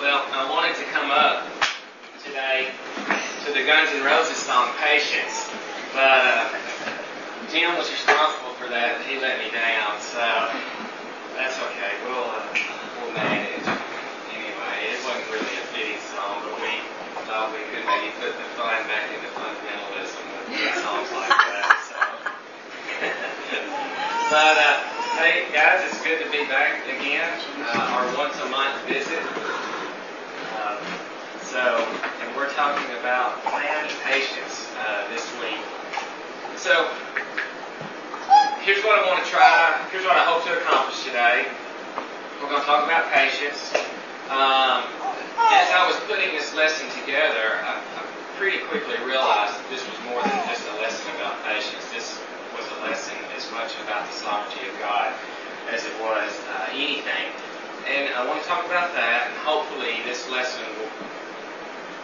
Well, I wanted to come up today to the Guns N' Roses song "Patience," but uh, Jim was responsible for that. He let me down, so that's okay. We'll uh, we'll manage. Anyway, it wasn't really a fitting song, but we thought we could maybe put the fun back into fundamentalism with songs like that. So, but. Uh, Hey guys, it's good to be back again. Uh, our once a month visit. So, and we're talking about planned patience uh, this week. So, here's what I want to try. Here's what I hope to accomplish today. We're going to talk about patience. Um, as I was putting this lesson together, I, I pretty quickly realized that this was more than just a lesson about patience. This was a lesson as much about the sovereignty of God as it was uh, anything. And I want to talk about that, and hopefully this lesson will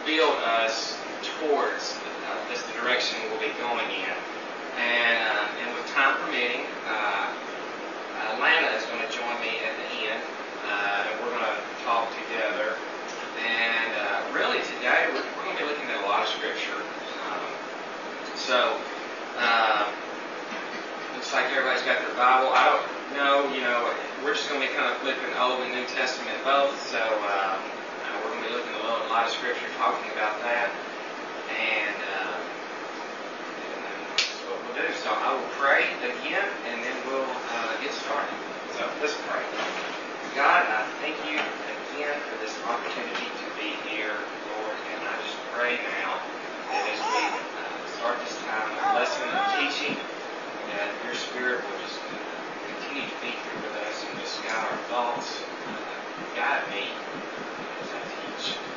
build us towards uh, this the direction we'll be going in. And, uh, and with time permitting, uh, uh Lana is going to join me at the end, uh, and we're going to talk together. And uh, really today, we're, we're, going to be looking at a lot of scripture. Um, so, looks like everybody's got their Bible. I don't know, you know, we're just going to be kind of flipping Old and New Testament both. So uh, we're going to be looking at a lot of scripture talking about that. And, uh, that's what we'll do. So I will pray again, and then we'll uh, get started. So let's pray. God, I thank you again for this opportunity to be here, Lord. And I just pray now that as we uh, start this time of lesson and teaching, that your Spirit will just continue to be here with us and just guide our thoughts, guide me as I teach.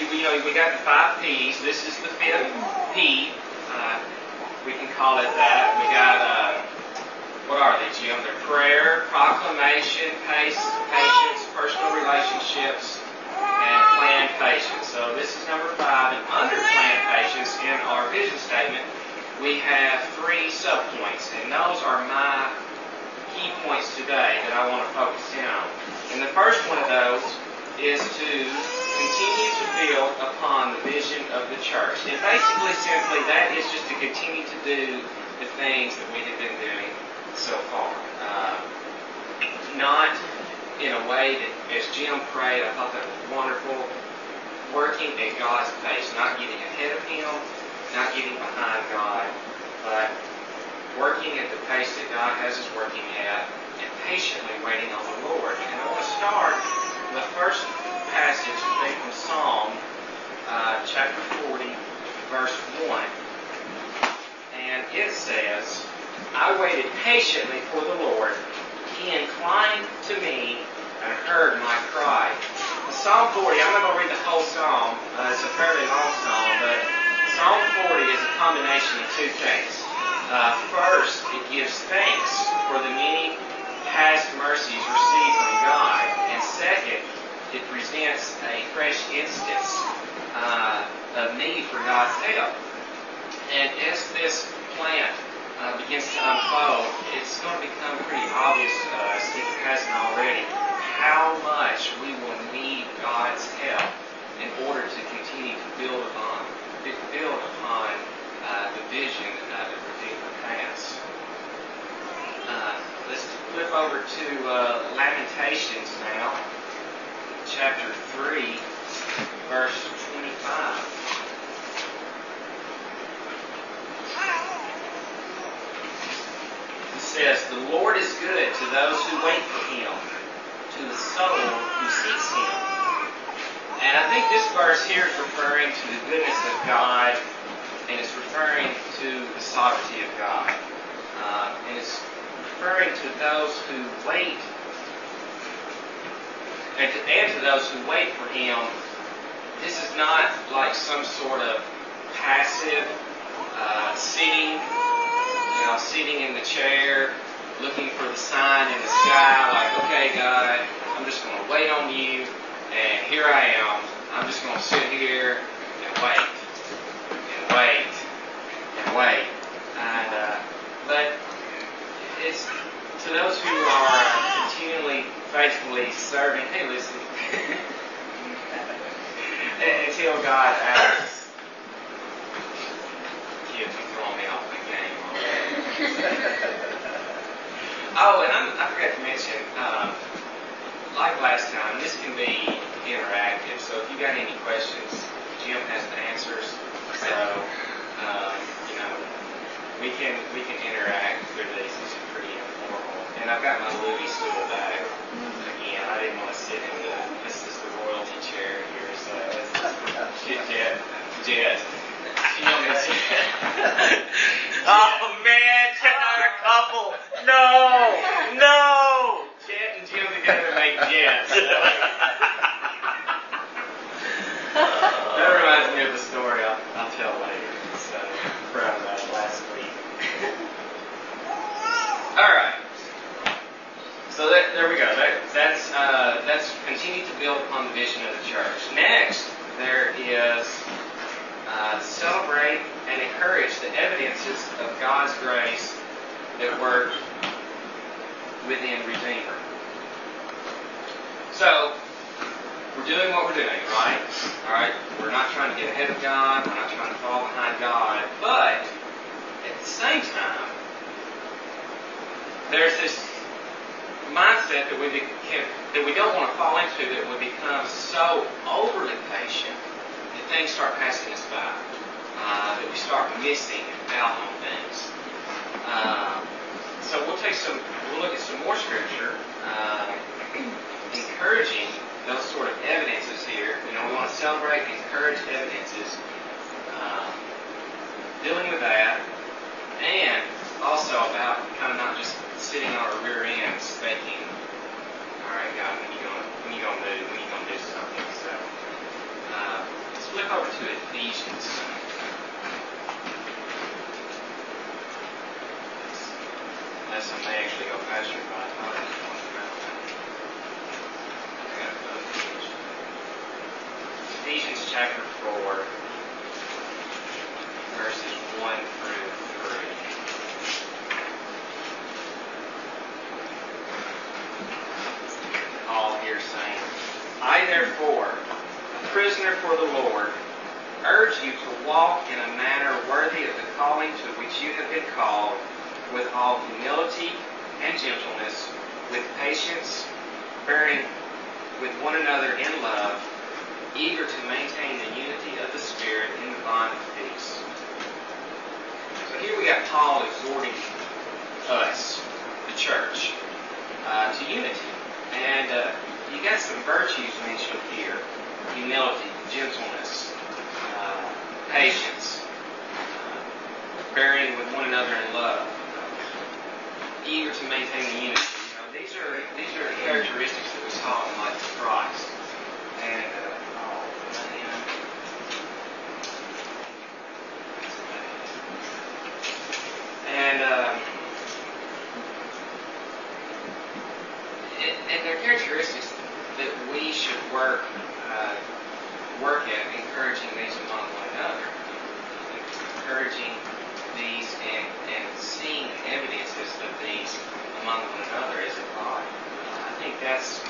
you, know we got the five P's. This is the fifth P. Uh, we can call it that. We got uh, what are they, Jim? They're prayer, proclamation, pace, patience, personal relationships, and planned patience. So this is number five. And under planned patience in our vision statement, we have three subpoints, and those are my key points today that I want to focus in on. And the first one of those is to continue to build upon the vision of the church. And basically, simply, that is just to continue to do the things that we have been doing so far. Uh, not in a way that, as Jim prayed, I thought that was wonderful, working at God's pace, not getting ahead of Him, not getting behind God, but working at the pace that God has us working at, and patiently waiting on the Lord. And I want to start the first passage from Psalm uh, chapter 40, verse 1. And it says, I waited patiently for the Lord. He inclined to me and heard my cry. Psalm 40, I'm not going to read the whole psalm. Uh, it's a fairly long psalm, but Psalm 40 is a combination of two things. Uh, first, it gives thanks for the many past mercies received from God. And second, it presents a fresh instance uh, of need for God's help. And as this plant uh, begins to unfold, it's going to become pretty obvious to us, if it hasn't already, how much we will need God's help in order to continue to build upon, build upon uh, the vision uh, that pass. Uh, let's flip over to uh, Lamentations now, chapter 3, verse 25. It says, The Lord is good to those who wait for him, to the soul who seeks him. And I think this verse here is referring to the goodness of God and it's referring to the sovereignty of God. Uh, and it's referring to those who wait, and to, and to those who wait for Him this is not like some sort of passive uh, sitting, you know, sitting in the chair, looking for the sign in the sky, like, okay, God, I'm just going to wait on you, and here I am. I'm just going to sit here and wait, and wait, and wait. And, uh, but it's to those who are continually, faithfully serving. Hey, listen. Until God asks, kids are throwing me off the game. oh, and I'm, I forgot to mention, um, like last time, this can be interactive. So if you got any questions, Jim has the answers. So um, you know, we can we can interact through these. These are pretty informal. And I've got my Louis stool back. Again, I didn't want to sit in the this is the royalty chair here, so it's jet jet jet. Jim is Oh man, Chet and I are a couple. No. Jet and Jim together make jets. That reminds me of a story I'll, I'll tell later. So from uh, last week. All right. So that, there we go. That, that's uh, that's continue to build upon the vision of the church. Next, there is uh, celebrate and encourage the evidences of God's grace that work within Redeemer. So we're doing what we're doing, right? All right. We're not trying to get ahead of God. We're not trying to fall behind God. But at the same time, there's this mindset that we can, that we don't want to fall into that we become so overly patient that things start passing us by. Uh, that we start missing out on things. Um, so we'll take some. We'll look at some more scripture. Uh, encouraging those sort of evidences here. You know, we want to celebrate, and encourage evidences, um, dealing with that, and also about kind of not just sitting on our rear ends thinking, right, God, when you gonna move, when you gonna do something. So uh, let's flip over to Ephesians. Unless I may actually go faster, but I thought I was going to Ephesians chapter 4, verses 1 through 4, prisoner for the Lord, urge you to walk in a manner worthy of the calling to which you have been called, with all humility and gentleness, with patience, bearing with one another in love, eager to maintain the unity of the Spirit in the bond of peace. So here we got Paul exhorting us, the church, uh, to unity. And uh, you got some virtues mentioned here humility, gentleness, uh, patience, uh, bearing with one another in love, eager to maintain the unity. You know, these are these are characteristics that we saw in life of Christ. And uh, oh man. And um, and, and they're characteristics that we should work uh, work at encouraging these among one another, encouraging these and, and seeing evidences of these among one another as a body. I think that's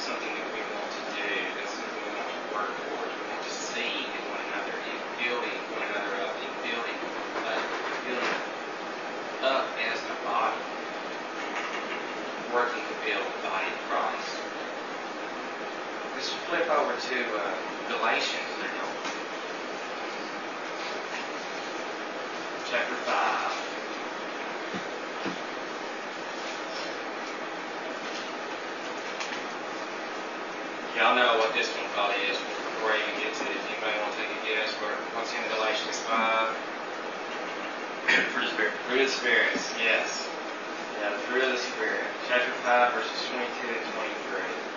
something that we want to do. That's something we want to work towards. We want to see in one another and building one another up and building uh, building up as a body, working to build the body of Christ. Let's flip over to uh, Galatians now. Chapter 5. Y'all know what this one probably is before I even get to it. Anybody want to take a guess where, what's in Galatians 5? Fruit of the Spirit. Fruit of the Spirit, yes. Yeah, the fruit of the Spirit. Chapter 5, verses 22 and 23.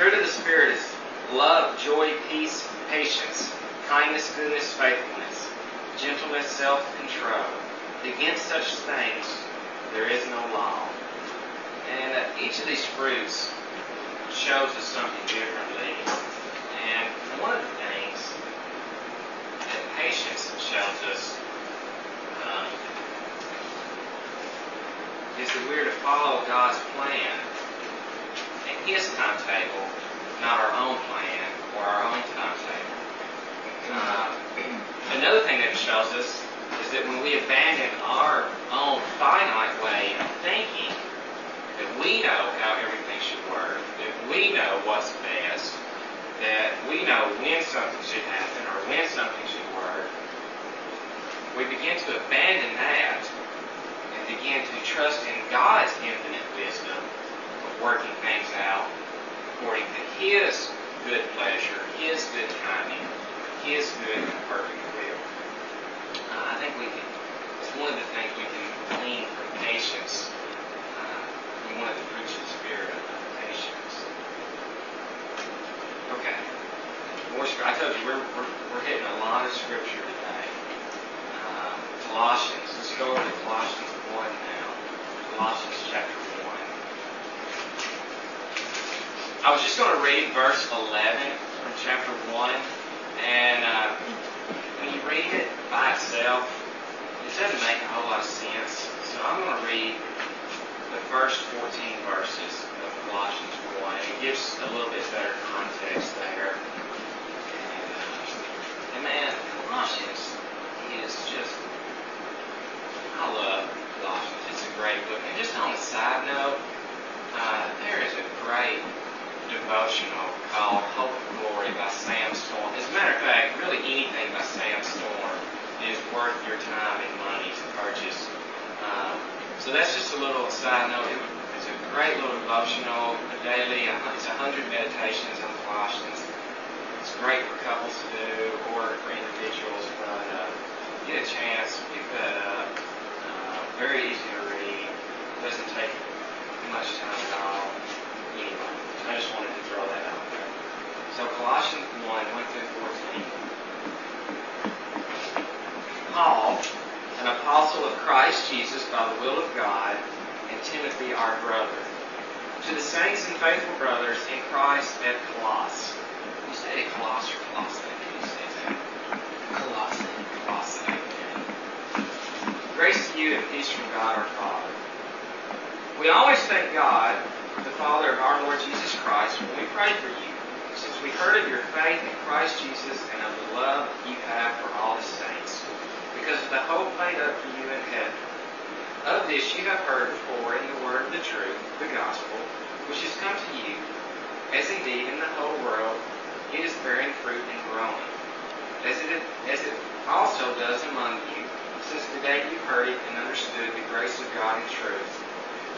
Fruit of the Spirit is love, joy, peace, patience, kindness, goodness, faithfulness, gentleness, self-control. Against such things there is no law. And uh, each of these fruits shows us something differently. And one of the things that patience shows us um, is that we're to follow God's plan His timetable, not our own plan or our own timetable. Uh, another thing that it shows us is that when we abandon our own finite way of thinking, that we know how everything should work, that we know what's best, that we know when something should happen or when something should work, we begin to abandon that and begin to trust in God's infinite wisdom working things out according to His good pleasure, His good timing, His good and perfect will. Uh, I think we can, it's one of the things we can glean from patience, uh, and one of the fruits of the Spirit of patience. Okay. More. I told you, we're, we're, we're hitting a lot of scripture today. Uh, Colossians. Let's go over to Colossians 1 now. Colossians chapter 1. I was just going to read verse 11 from chapter 1. And uh, when you read it by itself, it doesn't make a whole lot of sense. So I'm going to read the first 14 verses of Colossians 1. It gives a little bit better context there. And, uh, and man, Colossians is just, I love Colossians. It's a great book. And just on a side note, uh, there is a great devotional called Hope and Glory by Sam Storm. As a matter of fact, really anything by Sam Storm is worth your time and money to purchase. Um, so that's just a little side note. It, it's a great little devotional, a daily. It's a hundred meditations on Colossians. It's great for couples to do or for individuals. But uh, get a chance, pick that up. Uh, very easy to read. It doesn't take much time at all. I just wanted to throw that out there. So Colossians 1, 1 through 14. Paul, an apostle of Christ Jesus by the will of God, and Timothy our brother. To the saints and faithful brothers in Christ at Colossus. You say or Colossae? That? Colossae. Colossae. Grace to you and peace from God our Father. We always thank God, the Father of our Lord Jesus Christ, we pray for you, since we heard of your faith in Christ Jesus and of the love you have for all the saints, because of the hope laid up for you in heaven. Of this you have heard before in the word of the truth, the gospel, which has come to you, as indeed in the whole world it is bearing fruit and growing, as it, as it also does among you, since the day you heard it and understood the grace of God in truth,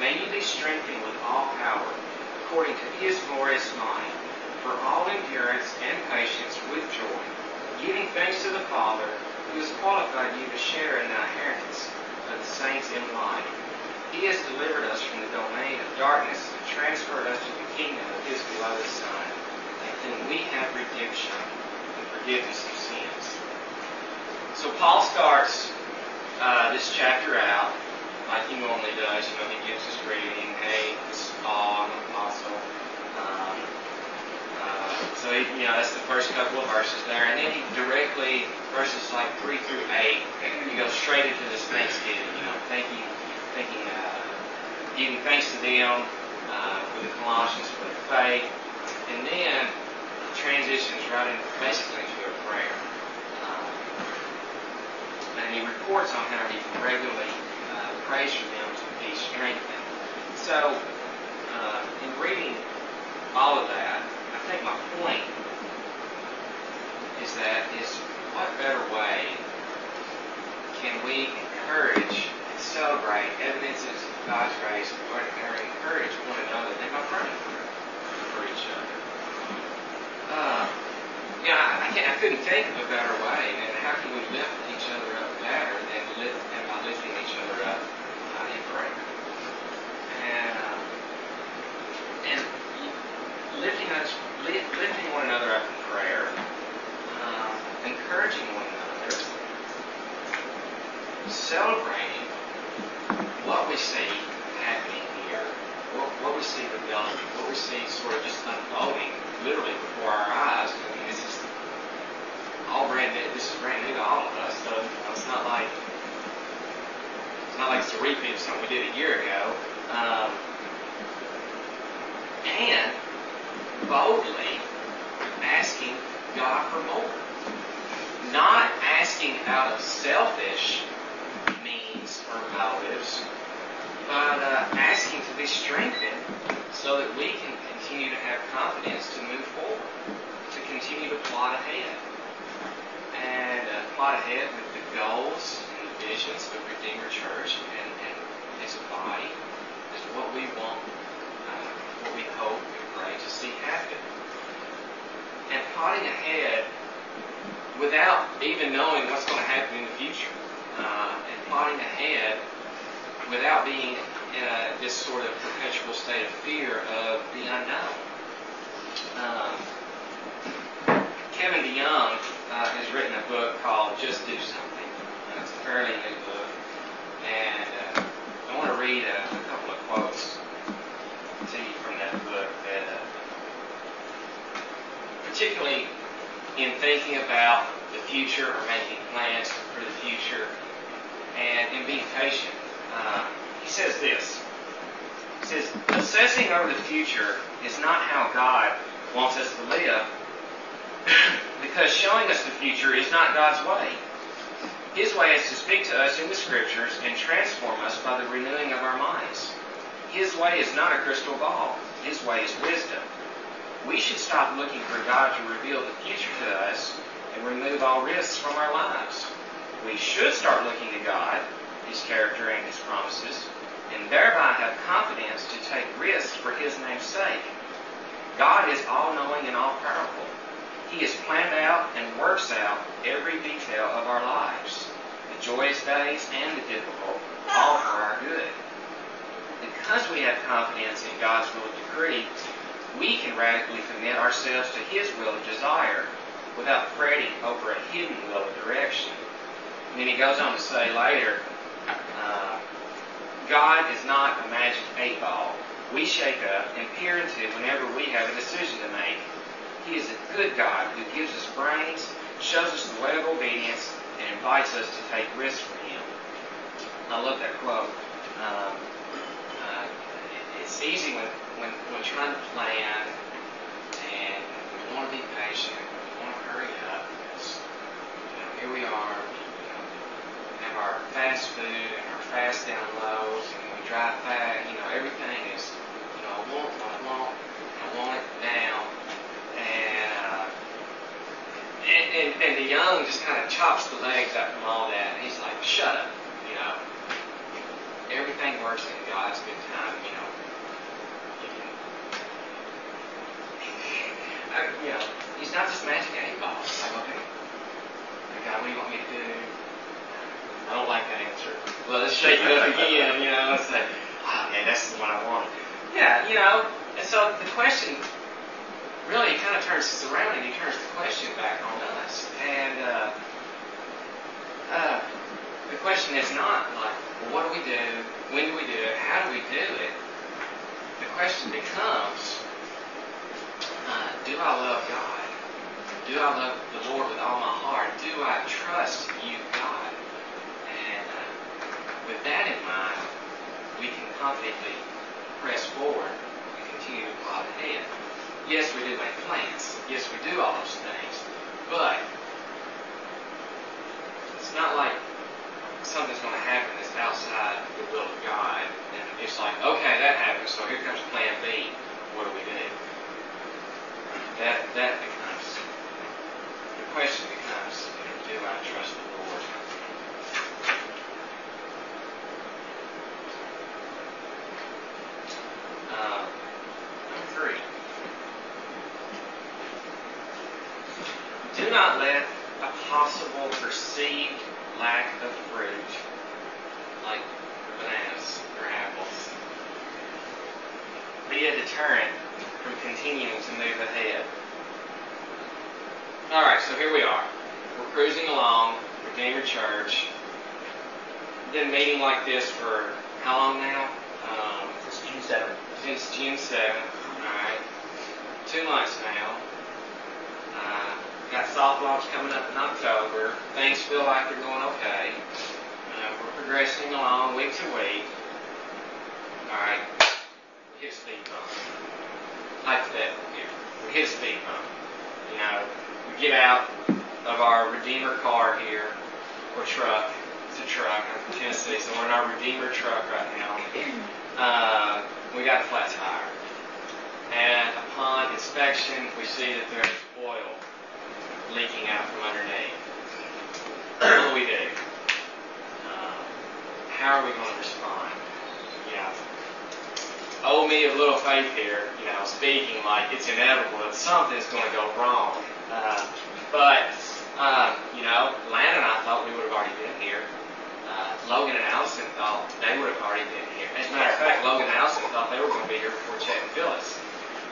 May you be strengthened with all power, according to His glorious mind, for all endurance and patience with joy, giving thanks to the Father who has qualified you to share in the inheritance of the saints in light. He has delivered us from the domain of darkness and transferred us to the kingdom of His beloved Son, in whom we have redemption, the forgiveness of sins. So Paul starts uh, this chapter out like he normally does. You know, he gives his greeting. Hey, this is Paul, I'm apostle. Um, uh, so he, you know, that's the first couple of verses there, and then he directly verses like three through eight, he goes straight into this Thanksgiving. You know, thanking, thanking, uh, giving thanks to them uh, for the Colossians for their faith, and then transitions right into basically into a prayer. Um, and he reports on how he regularly prays for them to be strengthened. So, uh, in reading all of that, I think my point is that is what better way can we encourage and celebrate evidences of God's grace or, encourage one another than by praying for, each other? Uh, you know, I, I, can't, I couldn't think of a better way. And how can we lift each other up better than lift, than by the renewing of our minds. His way is not a crystal ball. His way is wisdom. We should stop looking for God to reveal the future to us and remove all risks from our lives. We should start looking to God, His character, and His promises, and thereby have confidence to take risks for His name's sake. God is all knowing and all powerful. He has planned out and works out every detail of our lives, the joyous days and the difficult, all for our good because we have confidence in God's will and decree, we can radically commit ourselves to His will and desire without fretting over a hidden will or direction. And then he goes on to say later, uh, God is not a magic eight ball we shake up and peer into it whenever we have a decision to make. He is a good God who gives us brains, shows us the way of obedience, and invites us to take risks. I love that quote. Um, it's easy when, when, when trying to plan and we want to be patient, we want to hurry up. Because, you know, here we are, you know, have our fast food and our fast downloads, and we drive fast. You know, everything is, you know, I want what I want, I want it now, and uh, and, and, and DeYoung just kind of chops the legs out from all that, and he's like, shut up, you know. Everything works in God's good time, you know. I, you know, he's not just magic eight balls. It's like, okay, God, what do you want me to do? I don't like that answer. Well, let's shake it up again, you know, let's say, oh, okay, that's the one I want. Yeah, you know, and so the question really kind of turns this around and he turns the question back on us. And uh, uh, the question is not like, what do we do? When do we do it? How do we do it? The question becomes, uh, do I love God? Do I love the Lord with all my heart? Do I trust you, God? And uh, with that in mind, we can confidently press forward and continue to plot ahead. Yes, we do make plans. Yes, we do all those things. But it's not like something's going to happen that's outside the will of God. And it's like, okay, that happened, so here comes plan B. What do we do? that that becomes the question becomes, do I trust the Lord? Uh, number three. Do not let a possible perceived lack of fruit, like bananas or apples, be a deterrent from continuing to move ahead. All right, so here we are. We're cruising along, Redeemer Church. Been meeting like this for how long now? Um, It's June 7th. since June 7th. All right, two months now. Uh, got soft launch coming up in October. Things feel like they're going okay. Uh, we're progressing along week to week. All right, hit speed bump. Hypothetical here. We hit speed bump. You know, we get out of our Redeemer car here, or truck. It's a truck. I'm from Tennessee, so we're in our Redeemer truck right now. Uh, we got a flat tire. And upon inspection, we see that there's oil leaking out from underneath. What do we do? Um, how are we going to respond? You know, owe me a little faith here, you know, speaking like it's inevitable that something's going to go wrong. Uh, but, uh, you know, Lana and I thought we would have already been here. Uh, Logan and Allison thought they would have already been here. As a matter of fact, Logan and Allison thought they were going to be here before Chet and Phyllis.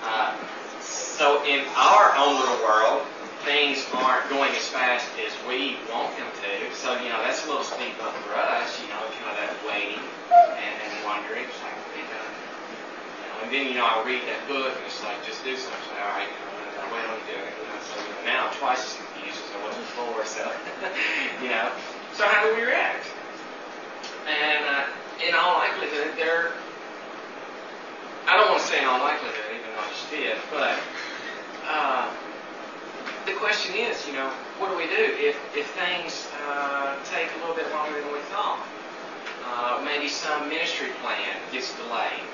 Uh, so in our own little world, things aren't going as fast as we want them to. So, you know, that's a little speed bump for us, you know, kind of that waiting and, and wondering. It's like, you know, and then, you know, I read that book and it's like, just do something. All right, you know, wait on it. You know, so now I'm twice as confused as I was before. So, you know, so how do we react? And uh, in all likelihood, there, I don't want to say in all likelihood, even though I just did, but uh, the question is, you know, what do we do if, if things uh, take a little bit longer than we thought? Uh, maybe some ministry plan gets delayed.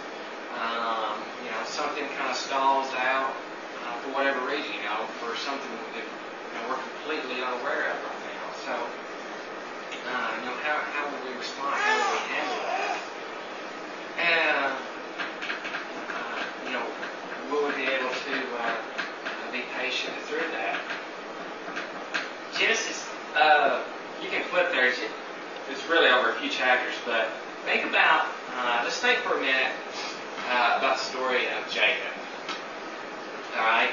Um, you know, something kind of stalls out uh, for whatever reason, you know, for something that you know, we're completely unaware of right now. So, uh, you know, how, how will we respond? How will we handle that? And, uh, you know, will we be able to uh, be patient through that? Genesis, uh, you can flip there. It's- really over a few chapters, but think about, uh, let's think for a minute uh, about the story of Jacob. All right?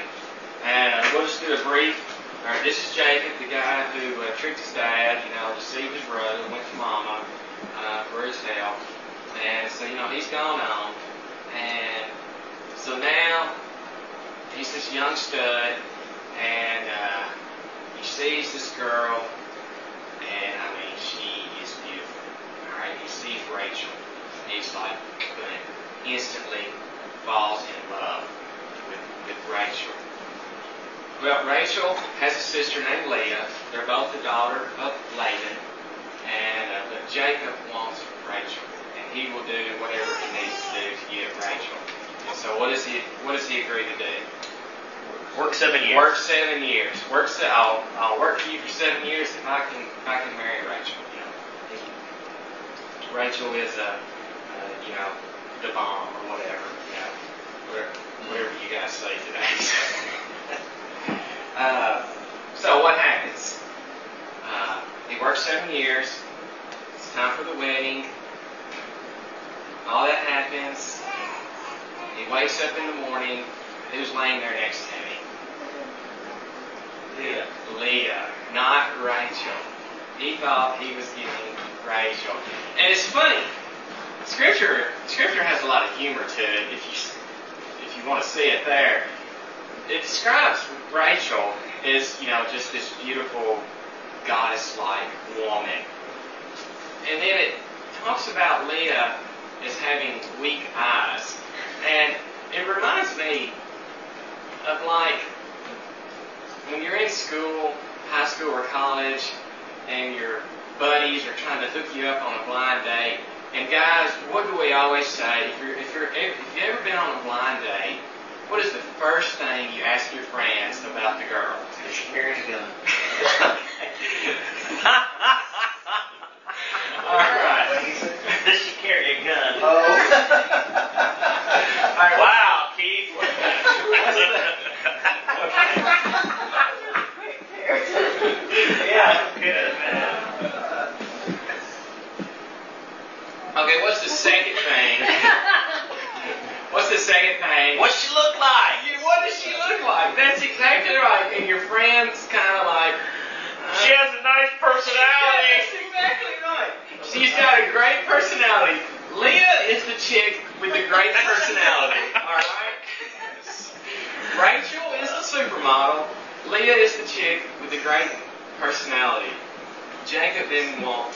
And we'll just do a brief. All right, this is Jacob, the guy who uh, tricked his dad, you know, deceived his brother, went to mama uh, for his help. And so, you know, he's gone on. And so now he's this young stud, and uh, he sees this girl, and I mean, she is beautiful. All right, he sees Rachel. and He's like, instantly falls in love with, with Rachel. Well, Rachel has a sister named Leah. They're both the daughter of Laban, and uh, but Jacob wants Rachel, and he will do whatever he needs to do to get Rachel. And so, what does he what does he agree to do? Work seven years. Work seven years. Work se- I'll, I'll work for you for seven years if I can I can marry Rachel. You know, Rachel is a, uh, you know, the bomb or whatever. You know, whatever, you guys say today. uh, so what happens? Uh, he works seven years. It's time for the wedding. All that happens. He wakes up in the morning. Who's laying there next to me? Leah. Leah, not Rachel. He thought he was getting Rachel. And it's funny. Scripture Scripture has a lot of humor to it if you if you want to see it there. It describes Rachel as, you know, just this beautiful goddess like woman. And then it talks about Leah as having weak eyes. And it reminds me of like when you're in school, high school or college, and your buddies are trying to hook you up on a blind date. And guys, what do we always say? If you're if you're if you've ever been on a blind date, What is the first thing you ask your friends about the girl? Is she carrying a gun? All right. Does she carry a gun? All right. Wow, Keith. yeah, good man. Okay, what's the second thing? What's the second thing? What's she look like? You- What does she look like? That's exactly right. And your friends kind of like. uh, She has a nice personality. That's exactly right. She's got a great personality. Leah is the chick with the great personality. All right. Rachel is the supermodel. Leah is the chick with the great personality. Jacob didn't want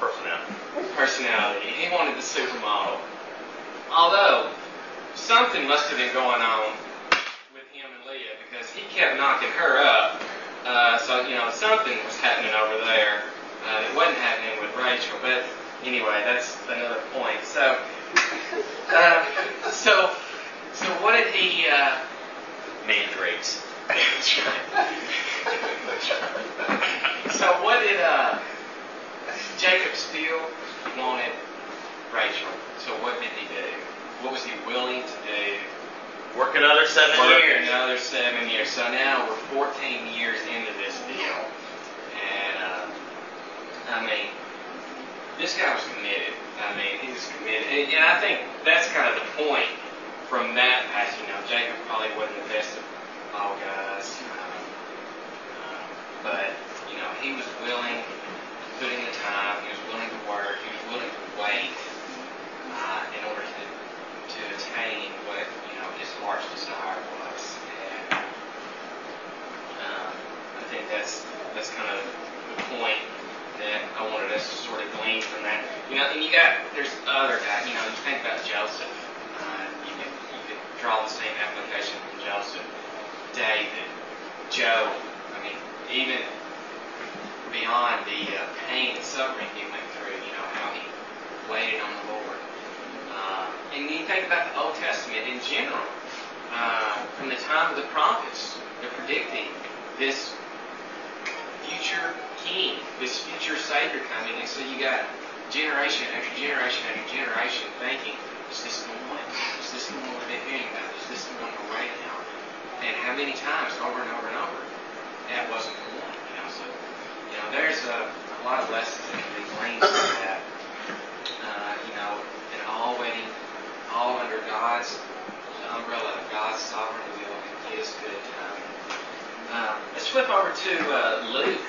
Personality. personality. He wanted the supermodel. Although something must have been going on with him and Leah because he kept knocking her up. Uh, so you know something was happening over there. Uh, it wasn't happening with Rachel, but anyway, that's another point. So, uh, so, so what did he? Uh, Mandrakes. so what did uh, Jacob still wanted Rachel? So what did he do? What was he willing to do Work another seven for years. another seven years? So now we're 14 years into this deal, and uh, I mean, this guy was committed. I mean, he was committed, and, and I think that's kind of the point from that passage. You know, Jacob probably wasn't the best of all guys, um, um, but you know, he was willing to put in the time. He was willing to work. He was willing to wait uh, in order to to attain what you know his heart's desire was. And um, I think that's that's kind of the point that I wanted us to sort of glean from that. You know, and you got there's other guys. You know, you think about Joseph. Uh, you could you could draw the same application from Joseph, David, Job. I mean, even beyond the uh, pain and suffering he went through. You know how he waited on the Lord. Uh, and you think about the Old Testament in general. Uh, from the time of the prophets, they're predicting this future king, this future savior coming, and so you got generation after generation after generation thinking, is this the one? Is this the one we've been hearing about? Is this the one we're waiting on? And how many times over and over and over that wasn't the one? You know, so you know, there's a, a lot of lessons that can be gleaned from that. Uh, you know, and all waiting, all under God's umbrella of God's sovereign will and His good timing. Uh, let's flip over to uh, Luke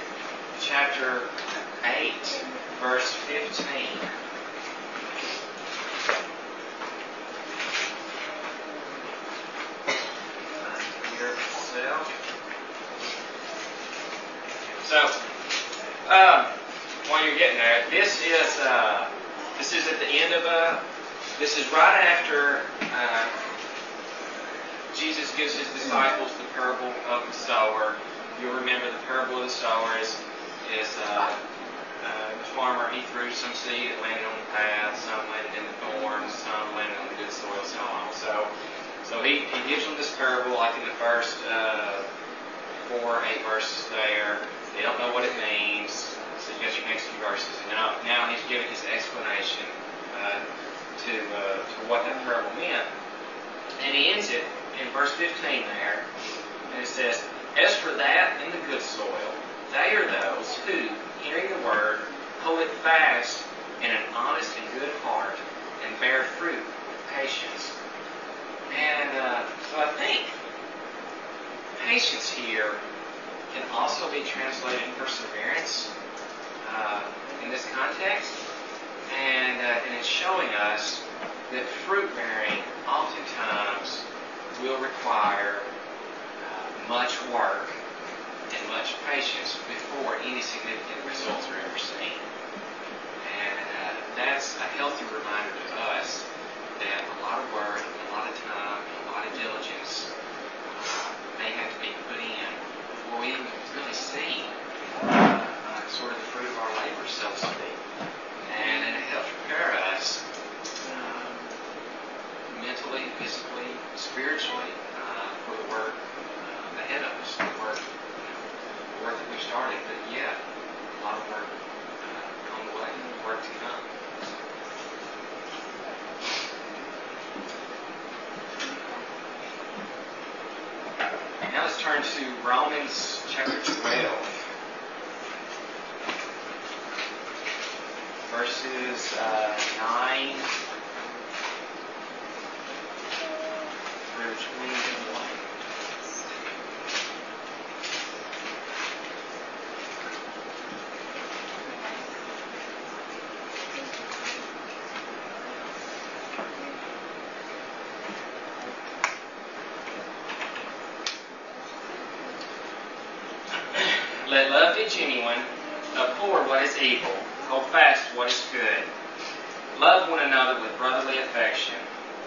chapter 8, verse 15. Uh, here yourself. So, um, while you're getting there, this is uh, this is at the end of a. This is right after uh, Jesus gives his disciples the parable of the sower. You'll remember the parable of the sower is, is uh, uh, the farmer, he threw some seed, it landed on the path, some landed in the thorns, some landed on the good soil, so on. So, so he, he gives them this parable like in the first uh, four, eight verses there. They don't know what it means. So you got your next few verses. And now, now he's giving his explanation uh, to, uh, to what that parable meant. And he ends it in verse 15 there. And it says, As for that in the good soil, they are those who, hearing the word, hold it fast in an honest and good heart and bear fruit with patience. And uh, so I think patience here can also be translated perseverance uh, in this context. And, uh, and it's showing us that fruit bearing oftentimes will require uh, much work and much patience before any significant results are ever seen. And uh, that's a healthy reminder to us that a lot of work, a lot of time, a lot of diligence uh, may have to be put in before we even really see uh, sort of the fruit of our labor, so to speak. spiritually uh, for the work uh, ahead of us, the work, the work that we started, but yet a lot of work uh, on the way, work to come. Now let's turn to Romans chapter 12. Verses uh, 9 there's. Let love be genuine, abhor what is evil, hold fast what is good. Love one another with brotherly affection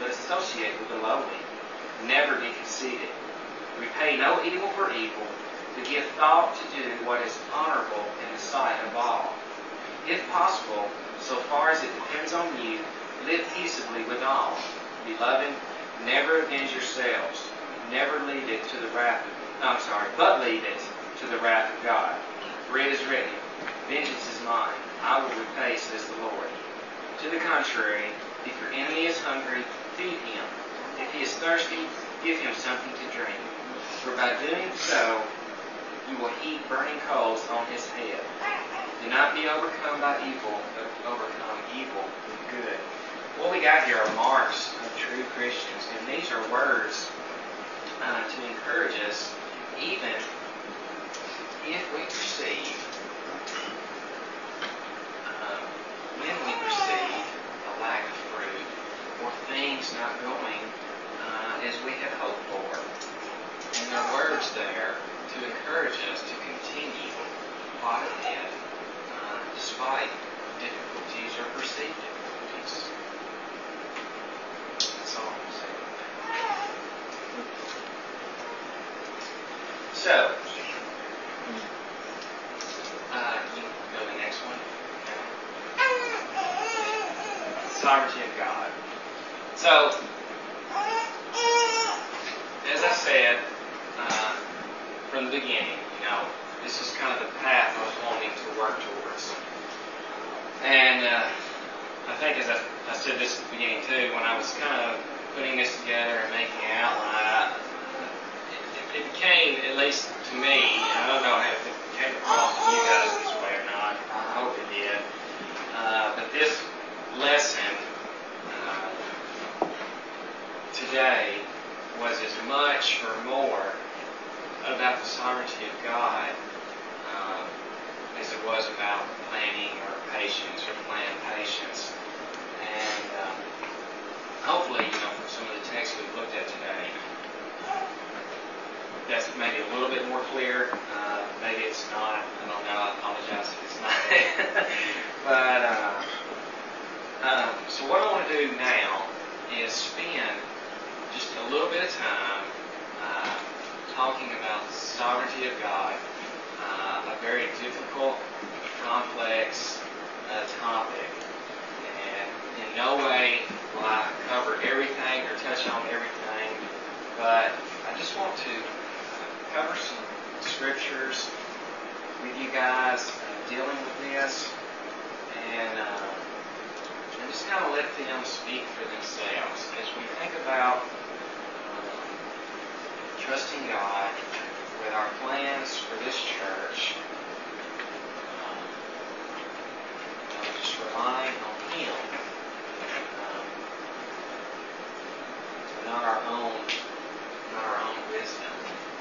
but associate with the lowly. Never be conceited. Repay no evil for evil, but give thought to do what is honorable in the sight of all. If possible, so far as it depends on you, live peaceably with all. Beloved, never avenge yourselves. Never lead it to the wrath of, I'm sorry, but lead it to the wrath of God. For it is written, Vengeance is mine, I will repay, says the Lord. To the contrary, if your enemy is hungry, feed him. If he is thirsty, give him something to drink. For by doing so, you will heap burning coals on his head. Do not be overcome by evil, but overcome evil with good. What we got here are marks of true Christians, and these are words uh, to encourage us, even if we perceive, um, when we perceive a lack of things not going uh, as we had hoped for. And there are words there to encourage us to continue on ahead uh, despite difficulties or perceived difficulties. That's all I'm saying. So, uh, you go the next one. Sovereignty of God. So, as I said uh, from the beginning, you know, this is kind of the path I was wanting to work towards. And uh, I think, as I, I said this at the beginning too, when I was kind of putting this together and making an outline, it, it became, at least to me, I don't know if it came across to you guys this way or not. I hope it did. Uh, but this lesson uh, today was as much or more about the sovereignty of God uh, as it was about planning or patience or planned patience. And uh, hopefully, you know, from some of the texts we've looked at today, that's maybe a little bit more clear. Uh, maybe it's not. I don't know. I apologize if it's not. but uh, um, so what I want to do now is spend just a little bit of time uh, talking about sovereignty of God, uh, a very difficult, complex uh, topic. And in no way will I cover everything or touch on everything, but I just want to cover some scriptures with you guys uh, dealing with this, and, and just kind of let them speak for themselves as we think about um, trusting God with our plans for this church. Um, uh, just relying on Him, um, not our own, not our own wisdom.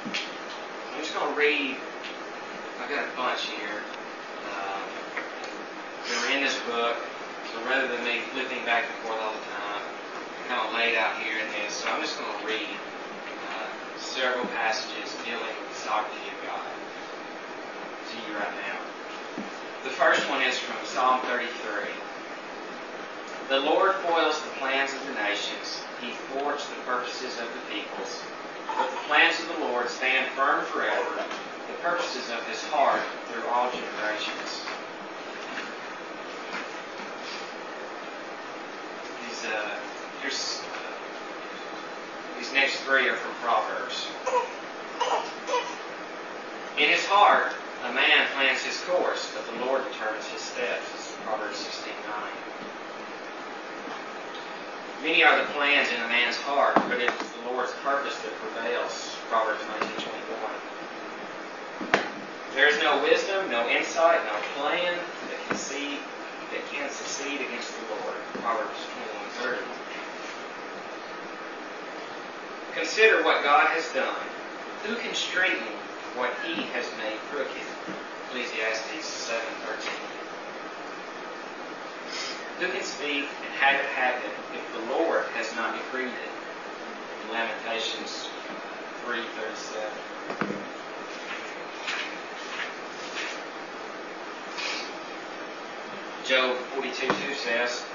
I'm just going to read. I've got a bunch here. That are in this book. So rather than me flipping back and forth all the time, kind of laid out here in this. So I'm just going to read uh, several passages dealing with the sovereignty of God to you right now. The first one is from Psalm 33. The Lord foils the plans of the nations. He thwarts the purposes of the peoples. But the plans of the Lord stand firm forever, the purposes of his heart through all generations. Uh, here's, uh, these next three are from Proverbs. In his heart, a man plans his course, but the Lord determines his steps. Proverbs 16 Many are the plans in a man's heart, but it is the Lord's purpose that prevails. Proverbs 19:21. There is no wisdom, no insight, no plan that can see that can succeed against the Lord. Proverbs 21:30. Consider what God has done. Who can straighten what He has made crooked? Ecclesiastes 7:13. Who can speak and have it happen if the Lord has not decreed it? Lamentations 3:37. Job 42:2 says,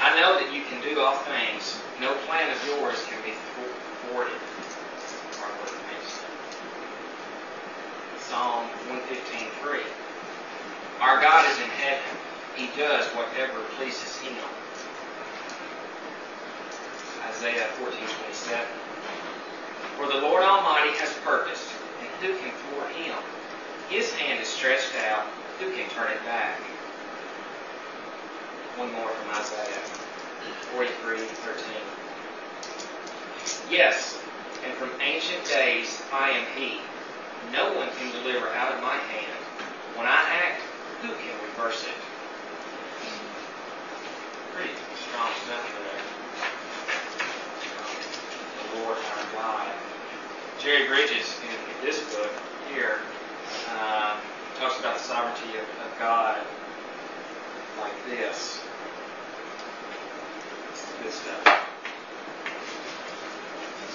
I know that you can do all things. No plan of yours can be thwarted. Psalm 115:3. Our God is in heaven he does whatever pleases him. Isaiah 14:27. For the Lord Almighty has purposed, and who can thwart him? His hand is stretched out, who can turn it back? One more from Isaiah 43:13. Yes, and from ancient days I am He. No one can deliver out of my hand. When I act, who can reverse it? pretty strong stuff there. The Lord our God. Jerry Bridges, in, in this book here, uh, talks about the sovereignty of, of God like this. Good stuff.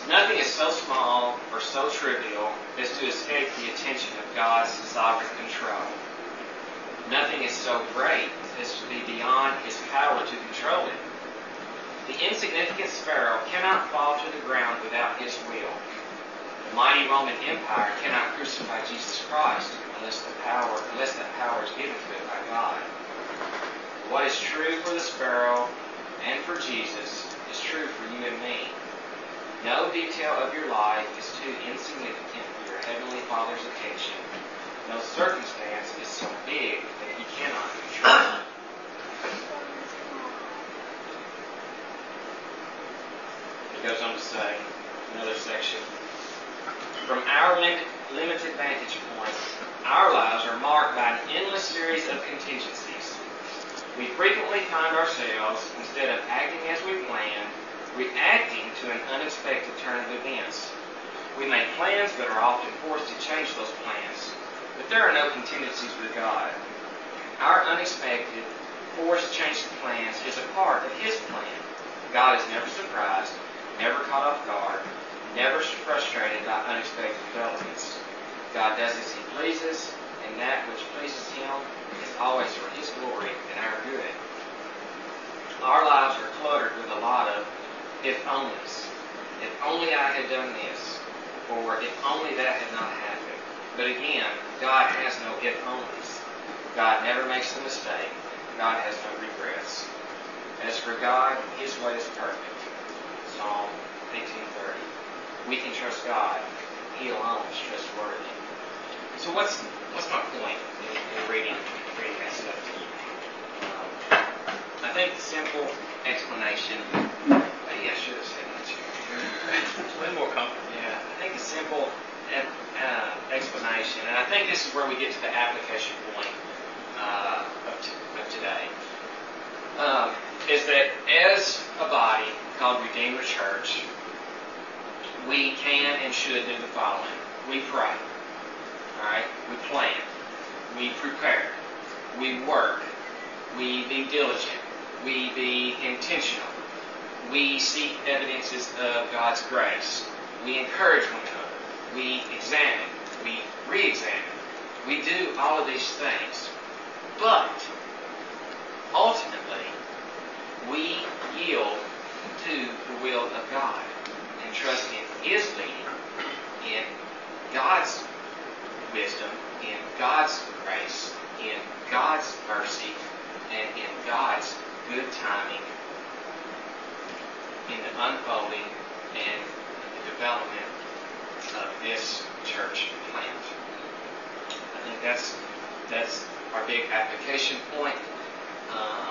Nothing is so small or so trivial as to escape the attention of God's sovereign control. Nothing is so great as to be beyond his power to control it. The insignificant sparrow cannot fall to the ground without his will. The mighty Roman Empire cannot crucify Jesus Christ unless the power unless that power is given to it by God. What is true for the sparrow and for Jesus is true for you and me. No detail of your life is too insignificant for your Heavenly Father's attention. No circumstance is so big that He cannot control. He goes on to say, another section, from our limited vantage point, our lives are marked by an endless series of contingencies. We frequently find ourselves, instead of acting as we planned, reacting to an unexpected turn of events. We make plans but are often forced to change those plans. But there are no contingencies with God. Our unexpected, forced change of plans is a part of His plan. God is never surprised, never caught off guard, never frustrated by unexpected developments. God does as He pleases, and that which pleases Him is always for His glory and our good. Our lives are cluttered with a lot of if onlys. If only I had done this, or if only that had not happened. But again, God has no if onlys. God never makes a mistake. God has no regrets. As for God, His way is perfect. Psalm 18:30. We can trust God. He alone is trustworthy. So what's what's my point in, in reading reading that stuff to you? Um, I think the simple explanation. I should have said that a little more comfortable. Yeah, I think the simple uh, explanation, and I think this is where we get to the application point uh, of, t- of today, um, is that as a body, called Redeemer Church, we can and should do the following. We pray. Right? We plan. We prepare. We work. We be diligent. We be intentional. We seek evidences of God's grace. We encourage one another. We examine. We re examine. We do all of these things. But ultimately, we yield to the will of God and trust in His leading, in God's wisdom, in God's grace, in God's mercy, and in God's good timing in the unfolding and the development of this church plant. I think that's that's our big application point. Um,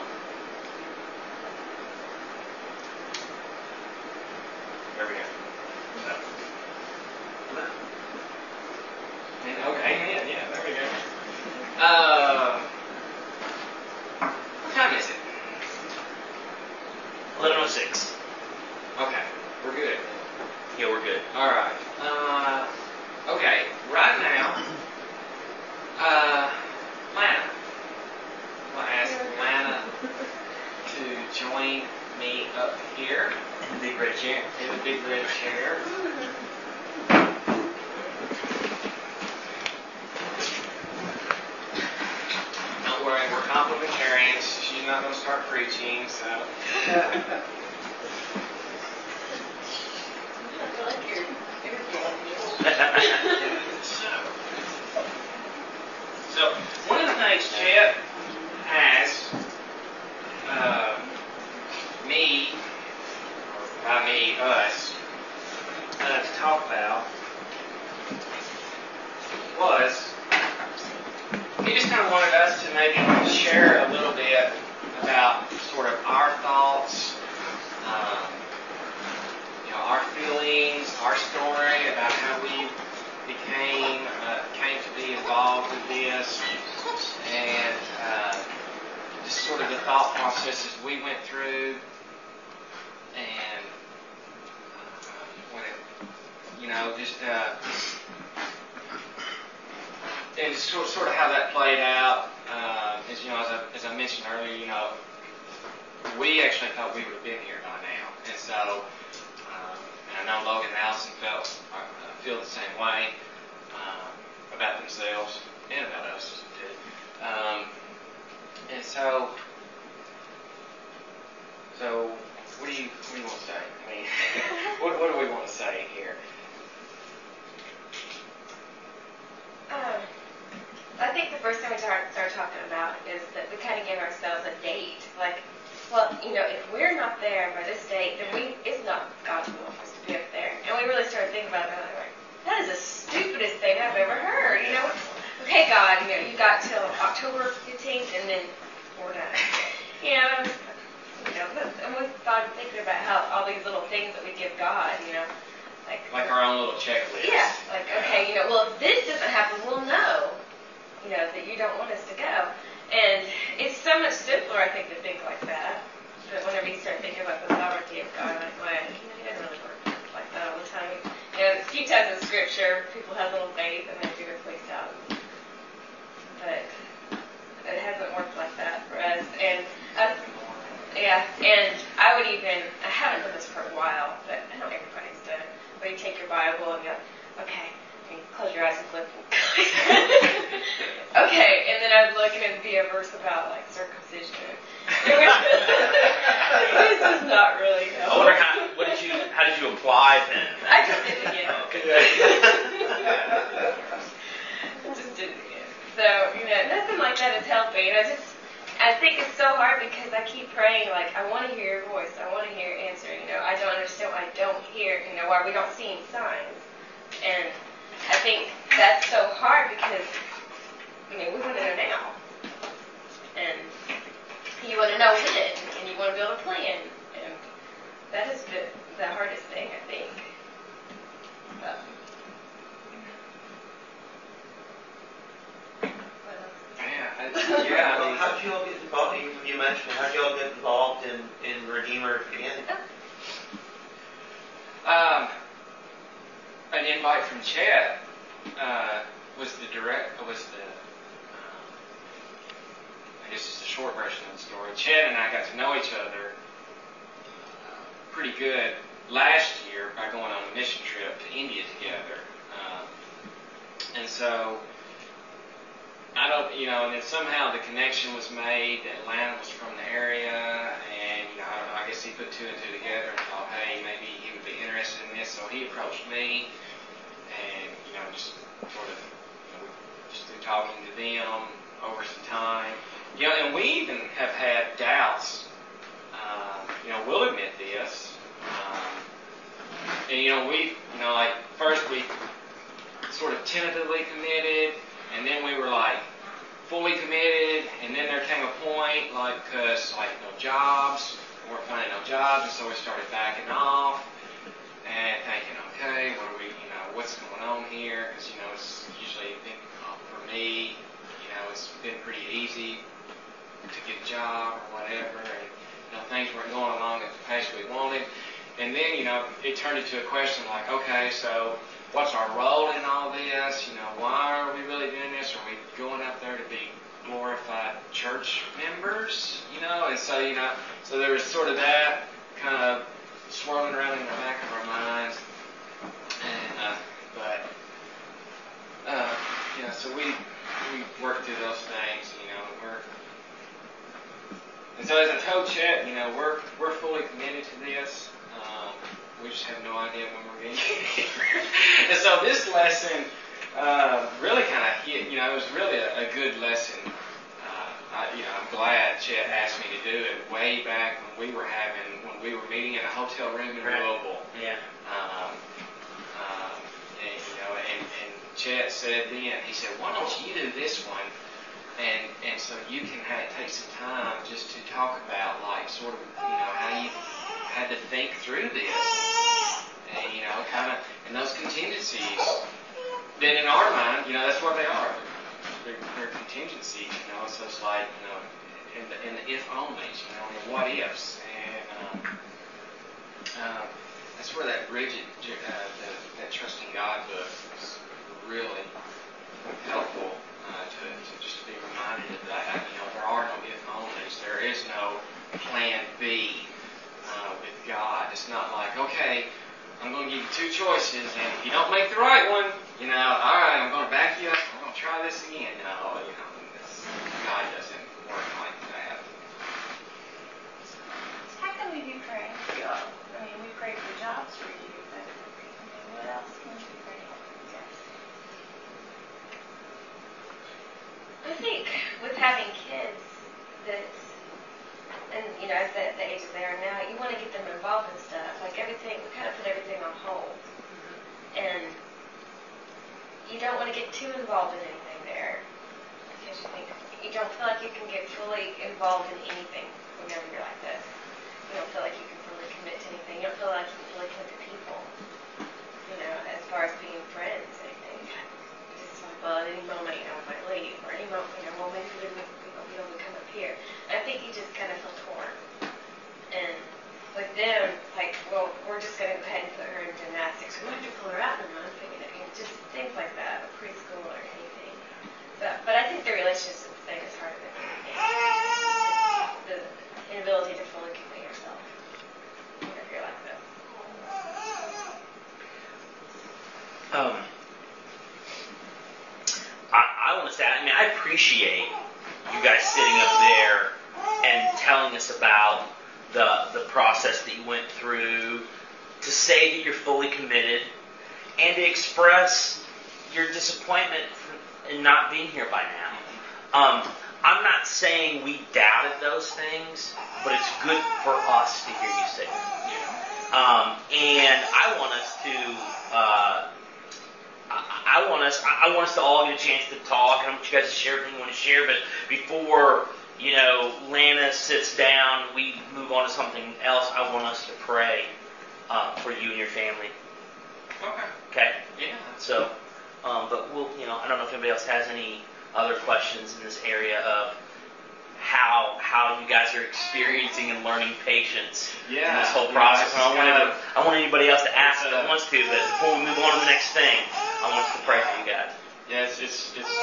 themselves and about us. Um, and so, so what do you what do you want to say? I mean, what, what do we want to say here? Um, I think the first thing we start, start talking about is that we kind of give ourselves a date. Like, well, you know, if we're not there by this date, then we it's not God's will for us to be up there. And we really started thinking about it. Like, that is the stupidest thing I've ever heard. You know, okay, God, you know, you got till October 15th, and then we're done. You know, you know, and we started thinking about how all these little things that we give God, you know, like Like our own little checklist. yeah, like okay, you know, well if this doesn't happen, we'll know, you know, that you don't want us to go. And it's so much simpler, I think, to think like that. But whenever you start thinking about the sovereignty of God, like, well, you know, He doesn't really work like that all the time. You a few times in Scripture, people have little faith and they figure things out. But it hasn't worked like that for us. And I, yeah, and I would even, I haven't done this for a while, but I know everybody's done it. Where you take your Bible and go, okay, and close your eyes and flip. okay, and then I'd look and it'd be a verse about like circumcision. this is not really I wonder how, what did you, how did you apply then? I just did it again. Okay. just didn't get it. So, you know, nothing like that is helping. I just, I think it's so hard because I keep praying, like, I want to hear your voice. I want to hear your answer. You know, I don't understand why I don't hear, you know, why we don't see any signs. And I think that's so hard because, you know, we want to know now. And you want to know when, and you want to build a plan. And that is the, the hardest thing, I think. But. Yeah, I, yeah. I Well, mean, how did you all get involved? You, you mentioned how did you all get involved in, in Redeemer again? Um, an invite from Chad uh, was the direct was the um, I guess it's the short version of the story. Chad and I got to know each other uh, pretty good last year by going on a mission trip to India together, um, and so I don't, you know, and then somehow the connection was made that Atlanta was from the area, and you know, I don't know. I guess he put two and two together and thought, hey, maybe he would be interested in this. So he approached me, and you know, just sort of, you know, just through talking to them over some time, you know, and we even have had doubts. Um, you know, we'll admit this. Um, and you know, we, you know, like first we sort of tentatively committed, and then we were like fully committed, and then there came a point like because like no jobs, we weren't finding no jobs, and so we started backing off and thinking, okay, what are we, you know, what's going on here? Because you know, it's usually been uh, for me, you know, it's been pretty easy to get a job or whatever, and you know, things weren't going along at the pace we wanted. And then, you know, it turned into a question like, okay, so what's our role in all this? You know, why are we really doing this? Are we going up there to be glorified church members? You know, and so, you know, so there was sort of that kind of swirling around in the back of our minds. And, uh, but, uh, know, so we, we worked through those things, you know, we're, and so as I told Chet, you know, we're, we're fully committed to this. Um, we just have no idea when we're going to get here. and so this lesson uh, really kind of hit, you know, it was really a, a good lesson. Uh, I, you know, I'm glad Chet asked me to do it way back when we were having, when we were meeting in a hotel room in Right. Louisville. Yeah. Um, um, and, you know, and, and Chet said then, he said, why don't you do this one? And, and so you can have, take some time just to talk about, like, sort of, you know, how you had to think through this. And, you know, kind of, and those contingencies. Then in our mind, you know, that's what they are. They're, they're contingencies, you know, so it's like, you know, in the, in the if onlys, you know, in the what ifs. And, um, um, that's where that Bridges, uh, the, that Trusting God book was really helpful uh, to, to just be reminded of that. You know, there are no if onlys. There is no plan B uh, with God. It's not like, okay, I'm going to give you two choices, and if you don't make the right one, you know, all right, I'm going to back you up. I'm going to try this again. No, you know, God doesn't work like that. How can we be praying for y'all? I mean, we pray for jobs for you, but I mean, what else can we pray for? I think with having kids, that, and you know, at the, the ages they are now, you want to get them involved in stuff. Like everything, we kind of put everything on hold, and you don't want to get too involved in anything there because you think you don't feel like you can get fully involved in anything whenever you're like this. You don't feel like you can fully commit to anything. You don't feel like you can fully commit to people. You know, as far as being friends, anything. Just like, well, at any moment, you know, I might leave, moment, you know, well, maybe we won't be able to come up here. I think you just kind of feel torn. And with them, like, well, we're just going to go ahead and put her in gymnastics. We don't have to pull her out in a month, you know, just things like that, or preschool or anything. But, but I think the relationship thing is harder than anything. It's the inability to fully commit yourself whenever you're like this. Um, I, I want to say, I mean, I appreciate you guys sitting up there and telling us about the the process that you went through to say that you're fully committed and to express your disappointment in not being here by now. Um, I'm not saying we doubted those things, but it's good for us to hear you say them. Um, and I want us to. Uh, I, want us. I want us to all get a chance to talk, and I want you guys to share everything you want to share. But before you know, Lana sits down, we move on to something else. I want us to pray uh, for you and your family. Okay. Okay. Yeah. So, um, but we'll, you know, I don't know if anybody else has any other questions in this area of how how you guys are experiencing and learning patience in this whole process. it's I don't want anybody, I want anybody else to ask that wants to, but before we move on to the next thing, I want us to pray for you guys. Yeah, it's it's, it's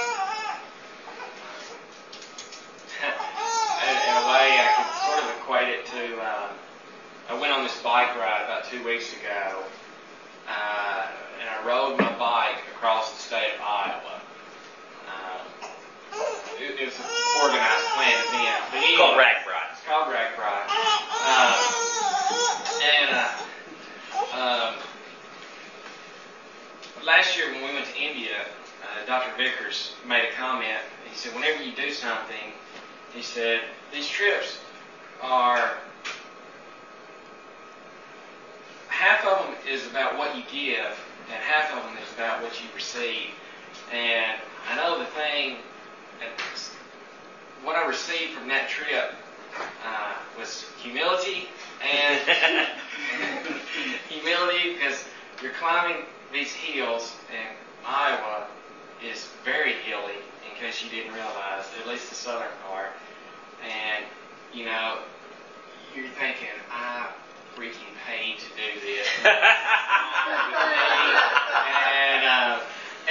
in, in a way I can sort of equate it to. Um, I went on this bike ride about two weeks ago, uh, and I rode my bike across the state of Iowa. It was an organized plan event. But It's called anyway, RAGBRAI. It's called RAGBRAI. Um, and uh, um, last year when we went to India, uh, Dr. Vickers made a comment. He said, whenever you do something, he said, these trips are half of them is about what you give, and half of them is about what you receive. And I know the thing, what I received from that trip uh, was humility and humility because you're climbing these hills, and Iowa is very hilly. In case you didn't realize, at least the southern part, and you know, you're thinking, I freaking paid to do this. and uh,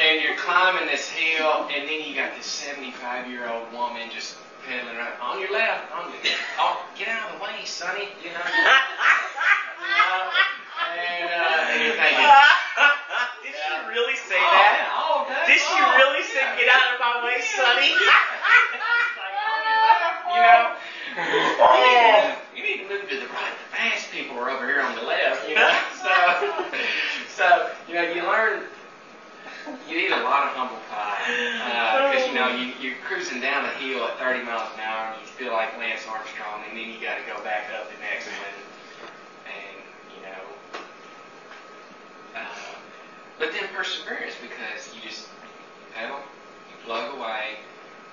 and you're climbing this hill, and then you got this 75 year old woman just pedaling around on your left, on your oh, get out of the way, Sonny. You know. you know and, uh, and you're thinking, Did she really say oh, that? Oh, Did she all. really say, "Get out of my way, Sonny"? you know, you, need to, you need to move to the right. The fast people are over here on the left. You know, so so you know you learn. You eat a lot of humble pie because you know you, you're cruising down the hill at 30 miles an hour and you feel like Lance Armstrong, and then you got to go back up the next one, and you know. Uh, but then perseverance because you just pedal, you plug away,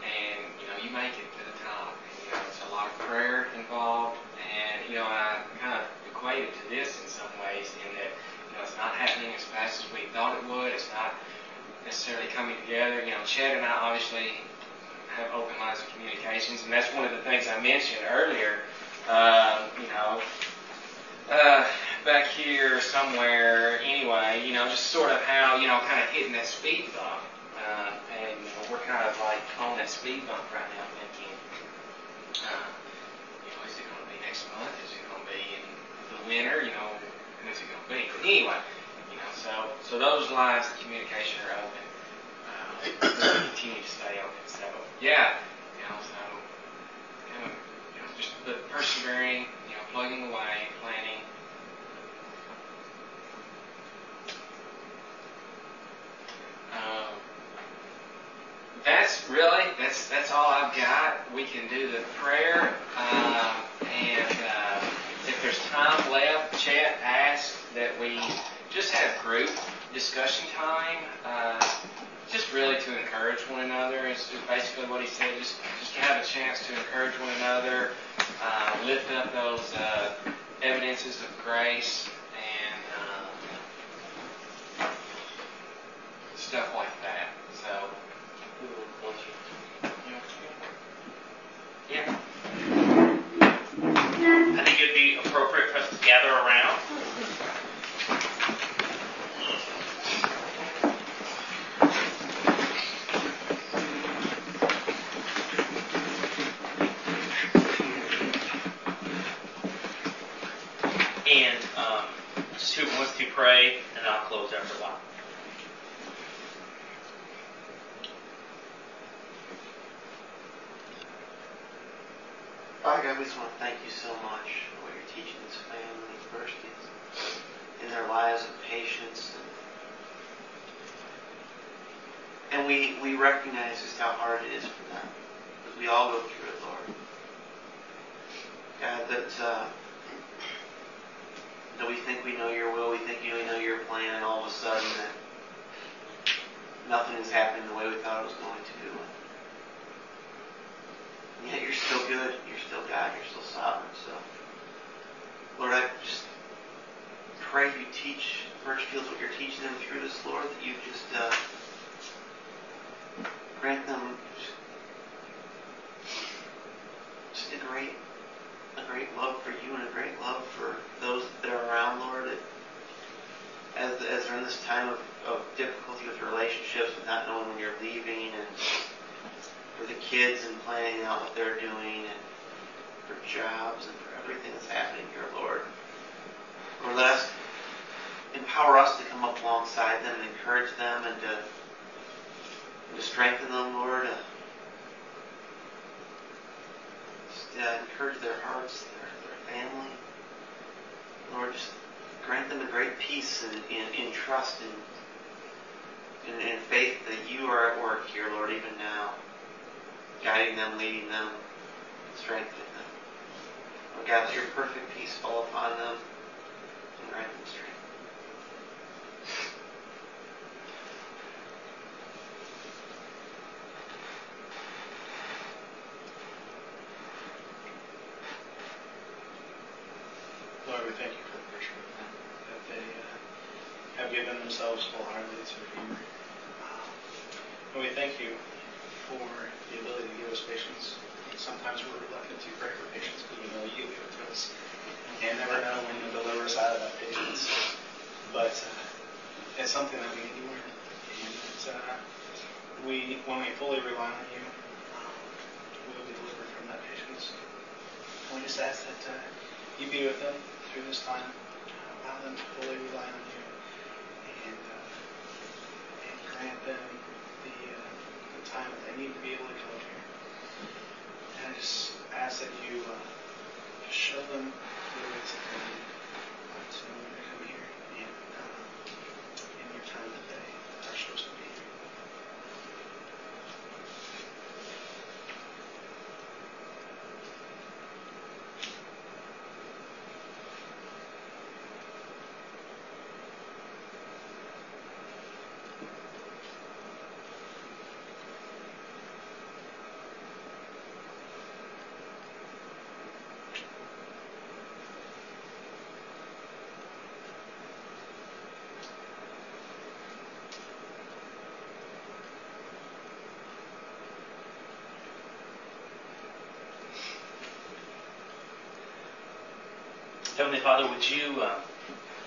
and you know you make it to the top. And, you know, it's a lot of prayer involved, and you know I kind of equate it to this in some ways in that you know it's not happening as fast as we thought it would. It's not necessarily coming together. You know, Chad and I obviously have open lines of communications, and that's one of the things I mentioned earlier. Um, you know, uh, back here somewhere, anyway, you know, just sort of how, you know, kind of hitting that speed bump. Uh, and you know, we're kind of like on that speed bump right now thinking, uh, you know, is it going to be next month? Is it going to be in the winter? You know, when's it going to be? But anyway, so, so those lines of communication are open. Uh, continue to stay open. So, yeah, you know, so, kind of, you know, just the persevering, you know, plugging away, planning. Um, that's really that's that's all I've got. We can do the prayer, um, and uh, if there's time left, Chad, ask that we just have group discussion time, uh, just really to encourage one another. It's just basically what he said. Just just to have a chance to encourage one another, uh, lift up those uh, evidences of grace, and uh, stuff like that. So. Yeah. I think it'd be appropriate for us to gather around. And um, to pray, and I'll close after a while. Father God, we just want to thank you so much for what you're teaching this family, first in, in their lives of patience. And, and we, we recognize just how hard it is for them. Because we all go through it, Lord. God, that, uh, that we think we know your will, we think we know your plan, and all of a sudden that nothing is happening the way we thought it was going to. And yet you're still good. You're still God. You're still sovereign. So, Lord, I just pray you teach Birchfield what you're teaching them through this, Lord, that you just uh, grant them just a great, a great love for you and a great love for those that are around, Lord. As, as they're in this time of, of difficulty with relationships, with not knowing when you're leaving and for the kids and planning out what they're doing and for jobs and for everything that's happening here, Lord. Lord, let us empower us to come up alongside them and encourage them and to, and to strengthen them, Lord. Uh, uh, encourage their hearts, their, their family. Lord, just grant them a great peace and in, in trust and in, in faith that you are at work here, Lord, even now, guiding them, leading them, strengthening them. Lord God, let your perfect peace fall upon them and grant them strength. Lord, we thank you for the virtue of them, that they uh, have given themselves wholeheartedly to you. Um, and we thank you for the ability to give us patience. Sometimes we're reluctant to pray for patience, but we know you give it to us. And never know when you'll deliver us out of that patience. But uh, it's something that we need to learn. And it's, uh, we, when we fully rely on you, we will be delivered from that patience. And we just ask that uh, you be with them through this time. Allow them to fully rely on you and, uh, and grant them the, uh, the time that they need to be able to come here. And I just ask that you uh, show them the they need uh, to come here and uh, in your time that they are supposed to be here. Heavenly Father, would you uh,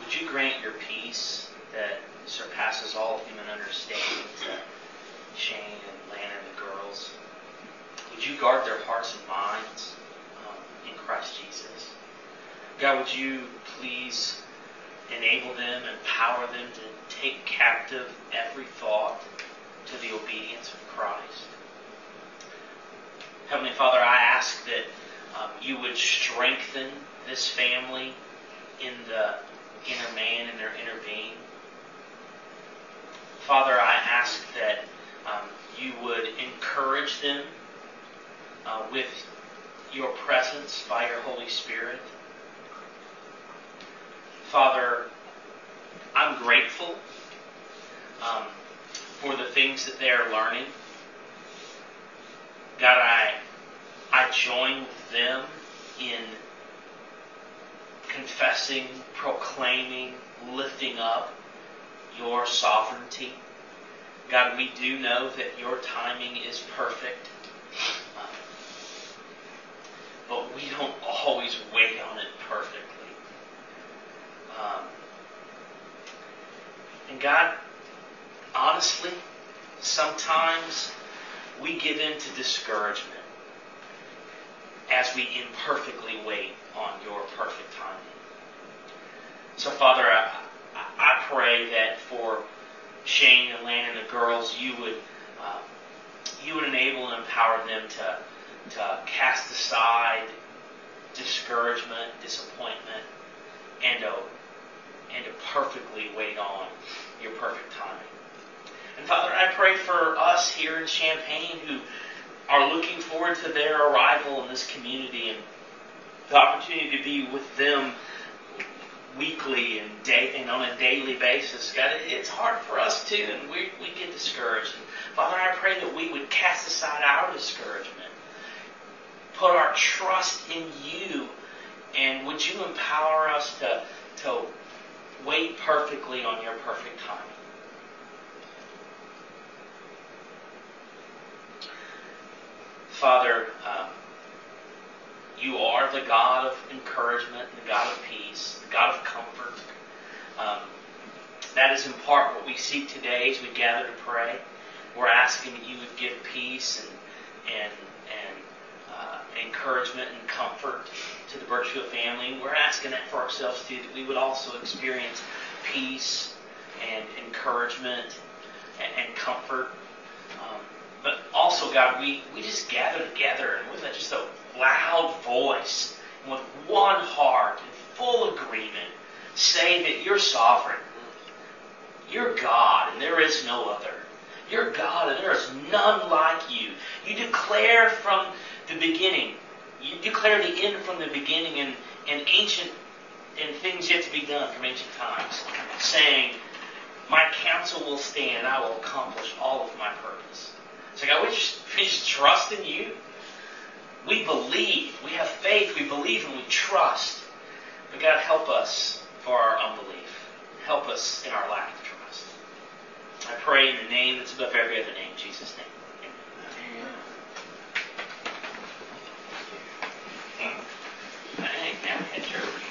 would you grant your peace that surpasses all human understanding to Shane and Lana and the girls? Would you guard their hearts and minds um, in Christ Jesus? God, would you please enable them, empower them to take captive every thought to the obedience of Christ? Heavenly Father, I ask that um, you would strengthen this family in the inner man and their inner being. Father, I ask that um, you would encourage them uh, with your presence by your Holy Spirit. Father, I'm grateful um, for the things that they are learning. God, I, I join with them in confessing, proclaiming, lifting up your sovereignty. God, we do know that your timing is perfect. But we don't always wait on it perfectly. Um, and God, honestly, sometimes we give in to discouragement as we imperfectly wait on your perfect timing. So, Father, I, I pray that for Shane and Lana and the girls, you would uh, you would enable and empower them to to cast aside discouragement, disappointment, and to, and to perfectly wait on your perfect timing. And Father, I pray for us here in Champaign who are looking forward to their arrival in this community and the opportunity to be with them weekly and day and on a daily basis. God, it's hard for us too, and we, we get discouraged. And Father, I pray that we would cast aside our discouragement, put our trust in you, and would you empower us to, to wait perfectly on your perfect timing. Father, um, you are the God of encouragement, the God of peace, the God of comfort. Um, that is in part what we seek today as we gather to pray. We're asking that you would give peace and and and uh, encouragement and comfort to the Birchfield family. We're asking that for ourselves too, that we would also experience peace and encouragement and, and comfort. Um, also, God, we, we just gather together, and with just a loud voice and with one heart in full agreement say that you're sovereign. You're God and there is no other. You're God and there is none like you. You declare from the beginning. You declare the end from the beginning and, and ancient and things yet to be done from ancient times, saying, My counsel will stand, I will accomplish all of my purpose. So God, we just, we just trust in you. We believe, we have faith, we believe, and we trust. But God, help us for our unbelief. Help us in our lack of trust. I pray in the name that's above every other name, Jesus' name. Amen. Hey, now we had church.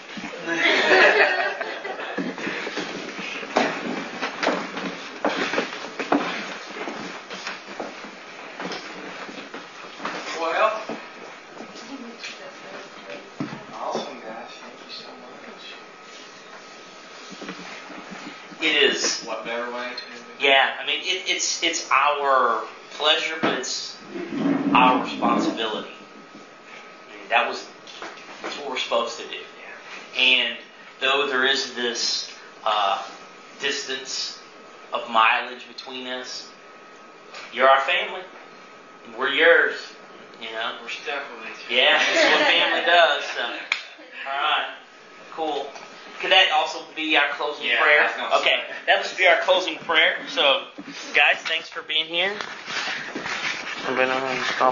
Well, awesome guys, thank you so much. It is What better way to? Yeah, I mean, it, it's it's our pleasure, but it's our responsibility. I mean, that was that's what we're supposed to do. And though there is this uh, distance of mileage between us, you're our family. We're yours. You know. We're stuck with each other. Yeah, this is what family does. So, all right, cool. Could that also be our closing Yeah, prayer? I was gonna Okay, say. that must be our closing prayer. So, guys, thanks for being here.